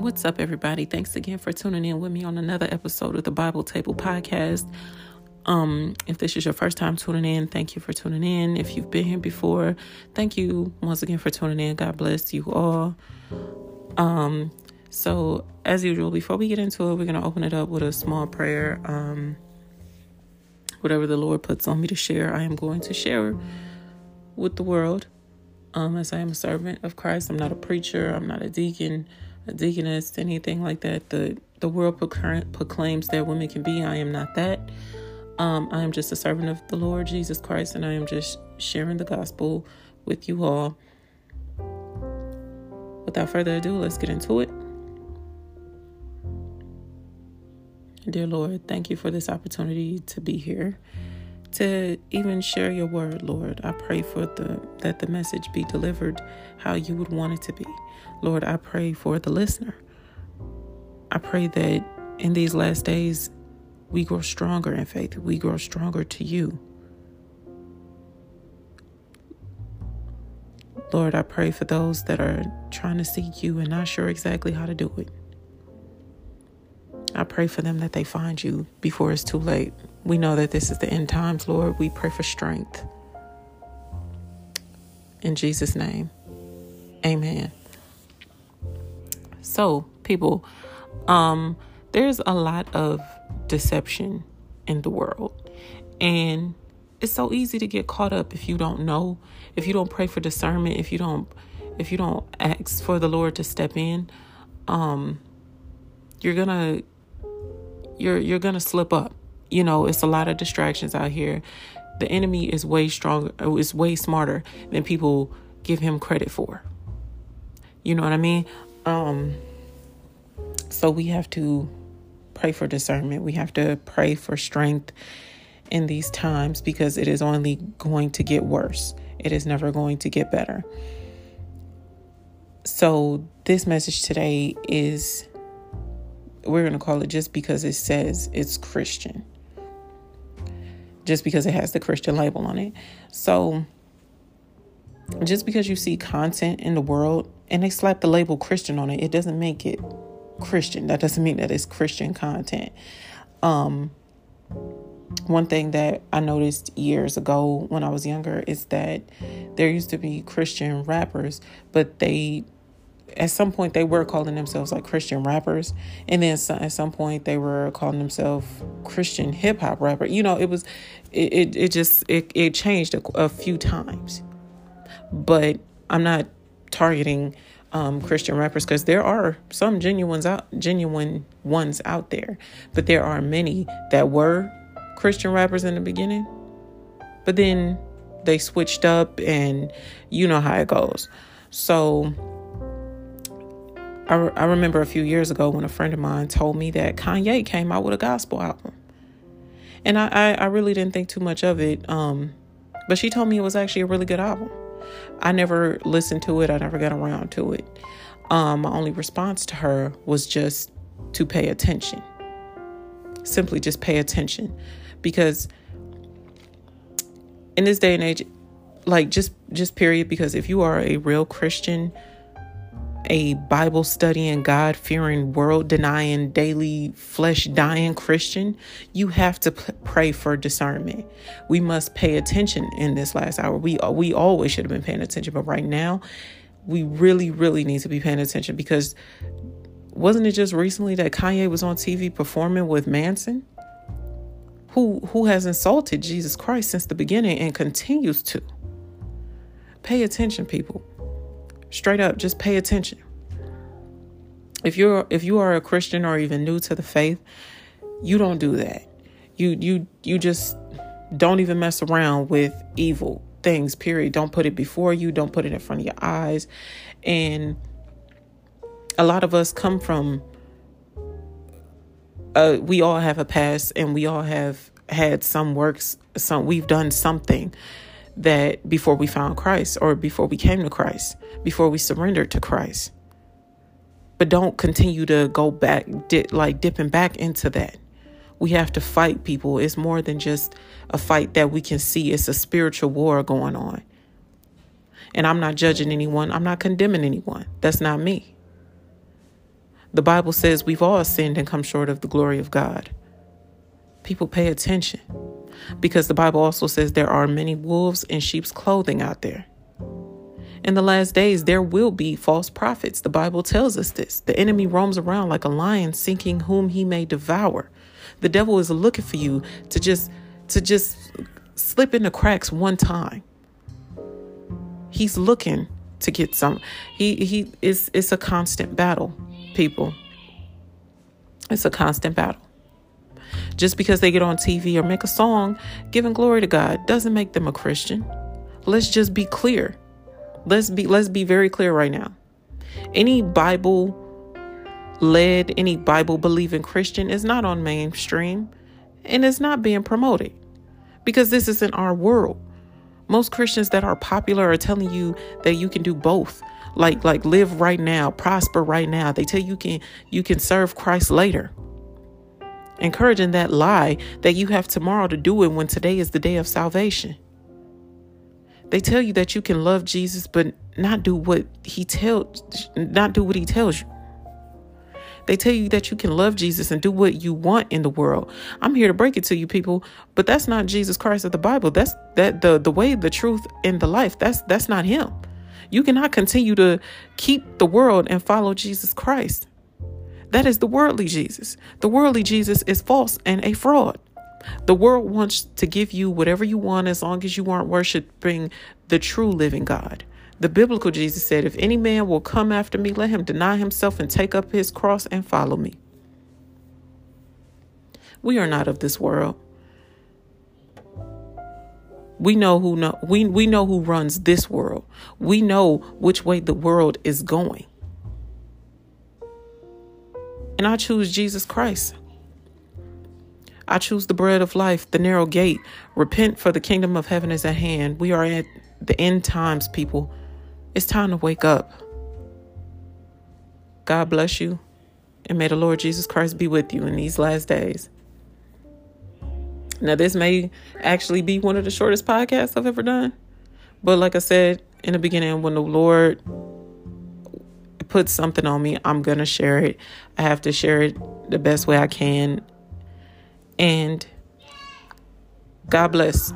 What's up, everybody? Thanks again for tuning in with me on another episode of the Bible Table Podcast. Um, if this is your first time tuning in, thank you for tuning in. If you've been here before, thank you once again for tuning in. God bless you all. Um, so as usual, before we get into it, we're gonna open it up with a small prayer. Um, whatever the Lord puts on me to share, I am going to share with the world. Um, as I am a servant of Christ, I'm not a preacher, I'm not a deacon, a deaconess, anything like that. The the world proclaims that women can be. I am not that. Um, I am just a servant of the Lord Jesus Christ, and I am just sharing the gospel with you all. Without further ado, let's get into it. Dear Lord, thank you for this opportunity to be here to even share your word, Lord. I pray for the that the message be delivered how you would want it to be. Lord, I pray for the listener. I pray that in these last days we grow stronger in faith. We grow stronger to you. Lord, I pray for those that are trying to seek you and not sure exactly how to do it. I pray for them that they find you before it's too late. We know that this is the end times, Lord. We pray for strength. In Jesus' name, amen. So, people, um, there's a lot of deception in the world. And it's so easy to get caught up if you don't know, if you don't pray for discernment, if you don't if you don't ask for the Lord to step in, um, you're gonna you're you're gonna slip up. You know, it's a lot of distractions out here. The enemy is way stronger, is way smarter than people give him credit for. You know what I mean? Um, so we have to pray for discernment. We have to pray for strength in these times because it is only going to get worse. It is never going to get better. So, this message today is we're going to call it just because it says it's Christian, just because it has the Christian label on it. So, just because you see content in the world and they slap the label Christian on it, it doesn't make it Christian. That doesn't mean that it's Christian content. Um, one thing that I noticed years ago when I was younger is that there used to be Christian rappers, but they at some point they were calling themselves like Christian rappers, and then at some point they were calling themselves Christian hip hop rapper. You know, it was it it, it just it it changed a, a few times, but I'm not targeting um, Christian rappers because there are some genuine out genuine ones out there, but there are many that were Christian rappers in the beginning, but then they switched up, and you know how it goes. So I, I remember a few years ago when a friend of mine told me that Kanye came out with a gospel album. And I, I, I really didn't think too much of it. Um, but she told me it was actually a really good album. I never listened to it, I never got around to it. Um, my only response to her was just to pay attention. Simply just pay attention. Because in this day and age, like just just period, because if you are a real Christian, a Bible studying, God fearing, world denying, daily flesh dying Christian, you have to p- pray for discernment. We must pay attention in this last hour. We we always should have been paying attention, but right now, we really really need to be paying attention because wasn't it just recently that Kanye was on TV performing with Manson? Who who has insulted Jesus Christ since the beginning and continues to. Pay attention, people. Straight up, just pay attention. If you're if you are a Christian or even new to the faith, you don't do that. You you you just don't even mess around with evil things, period. Don't put it before you, don't put it in front of your eyes. And a lot of us come from uh, we all have a past and we all have had some works some we've done something that before we found Christ or before we came to Christ, before we surrendered to Christ. But don't continue to go back, like dipping back into that. We have to fight people. It's more than just a fight that we can see, it's a spiritual war going on. And I'm not judging anyone, I'm not condemning anyone. That's not me. The Bible says we've all sinned and come short of the glory of God. People pay attention because the Bible also says there are many wolves in sheep's clothing out there. In the last days, there will be false prophets. The Bible tells us this. The enemy roams around like a lion, seeking whom he may devour. The devil is looking for you to just to just slip in the cracks one time. He's looking to get some. He he is it's a constant battle, people. It's a constant battle. Just because they get on TV or make a song giving glory to God doesn't make them a Christian. Let's just be clear. Let's be let's be very clear right now. Any Bible led, any Bible believing Christian is not on mainstream and it's not being promoted because this isn't our world. Most Christians that are popular are telling you that you can do both. Like like live right now, prosper right now. They tell you can you can serve Christ later. Encouraging that lie that you have tomorrow to do it when today is the day of salvation. They tell you that you can love Jesus but not do what he tells not do what he tells you. They tell you that you can love Jesus and do what you want in the world. I'm here to break it to you people, but that's not Jesus Christ of the Bible. That's that the the way, the truth, and the life. That's that's not him. You cannot continue to keep the world and follow Jesus Christ. That is the worldly Jesus. The worldly Jesus is false and a fraud. The world wants to give you whatever you want as long as you aren't worshiping the true living God. The biblical Jesus said, If any man will come after me, let him deny himself and take up his cross and follow me. We are not of this world. We know who know, we, we know who runs this world. We know which way the world is going. And I choose Jesus Christ. I choose the bread of life, the narrow gate. Repent, for the kingdom of heaven is at hand. We are at the end times, people. It's time to wake up. God bless you, and may the Lord Jesus Christ be with you in these last days. Now, this may actually be one of the shortest podcasts I've ever done. But like I said in the beginning, when the Lord puts something on me, I'm going to share it. I have to share it the best way I can. And God bless.